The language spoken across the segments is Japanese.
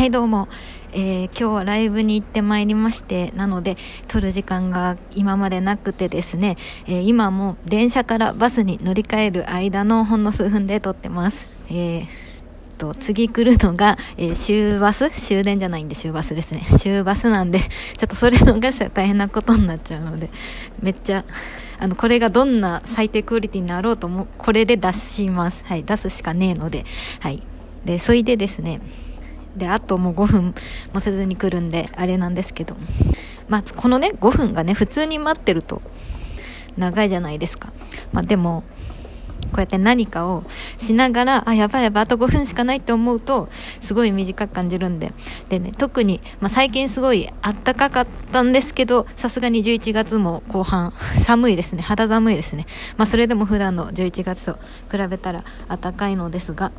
はいどうも、えー、今日はライブに行ってまいりましてなので撮る時間が今までなくてですね、えー、今も電車からバスに乗り換える間のほんの数分で撮ってますえーと、次来るのが、えー、終バス？終電じゃないんで終バスですね。終バスなんで、ちょっとそれ逃したら大変なことになっちゃうので、めっちゃ、あの、これがどんな最低クオリティになろうとも、これで出します。はい、出すしかねえので、はい。で、そいでですね、で、あともう5分もせずに来るんで、あれなんですけど、まあ、このね、5分がね、普通に待ってると、長いじゃないですか。まあ、でも、こうやって何かをしながら、あ、やばいやばい、あと5分しかないって思うと、すごい短く感じるんで。でね、特に、まあ、最近すごい暖かかったんですけど、さすがに11月も後半、寒いですね。肌寒いですね。まあ、それでも普段の11月と比べたら暖かいのですが、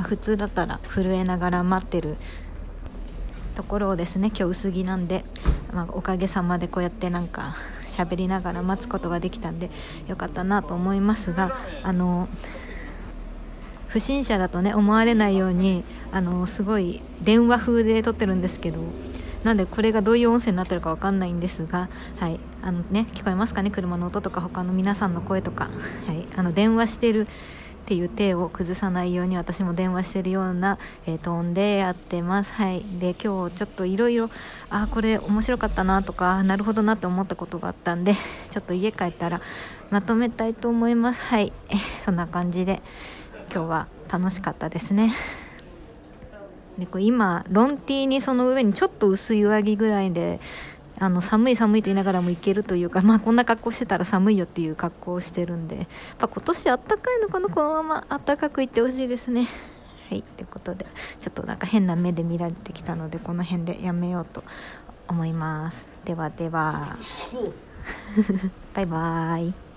まあ、普通だったら震えながら待ってるところをですね今日薄着なんで、まあ、おかげさまでこうやってなんか喋りながら待つことができたんでよかったなと思いますがあの不審者だとね思われないようにあのすごい電話風で撮ってるんですけどなんでこれがどういう音声になってるかわかんないんですが、はい、あのね聞こえますかね？車の音とか他の皆さんの声とか、はい、あの電話してるっていう手を崩さないように私も電話してるような、えー、トーンでやってます。はい。で、今日ちょっといろいろ、あ、これ面白かったなとか、なるほどなって思ったことがあったんで、ちょっと家帰ったらまとめたいと思います。はい。そんな感じで、今日は楽しかったですね。でこれ今ロンティーにその上にちょっと薄い上着ぐらいであの寒い寒いと言いながらもいけるというか、まあ、こんな格好してたら寒いよっていう格好をしてるんで、やっぱ今年あったかいのかな？このままあったかくいってほしいですね。はい、ということでちょっとなんか変な目で見られてきたのでこの辺でやめようと思います。ではでは バイバーイ。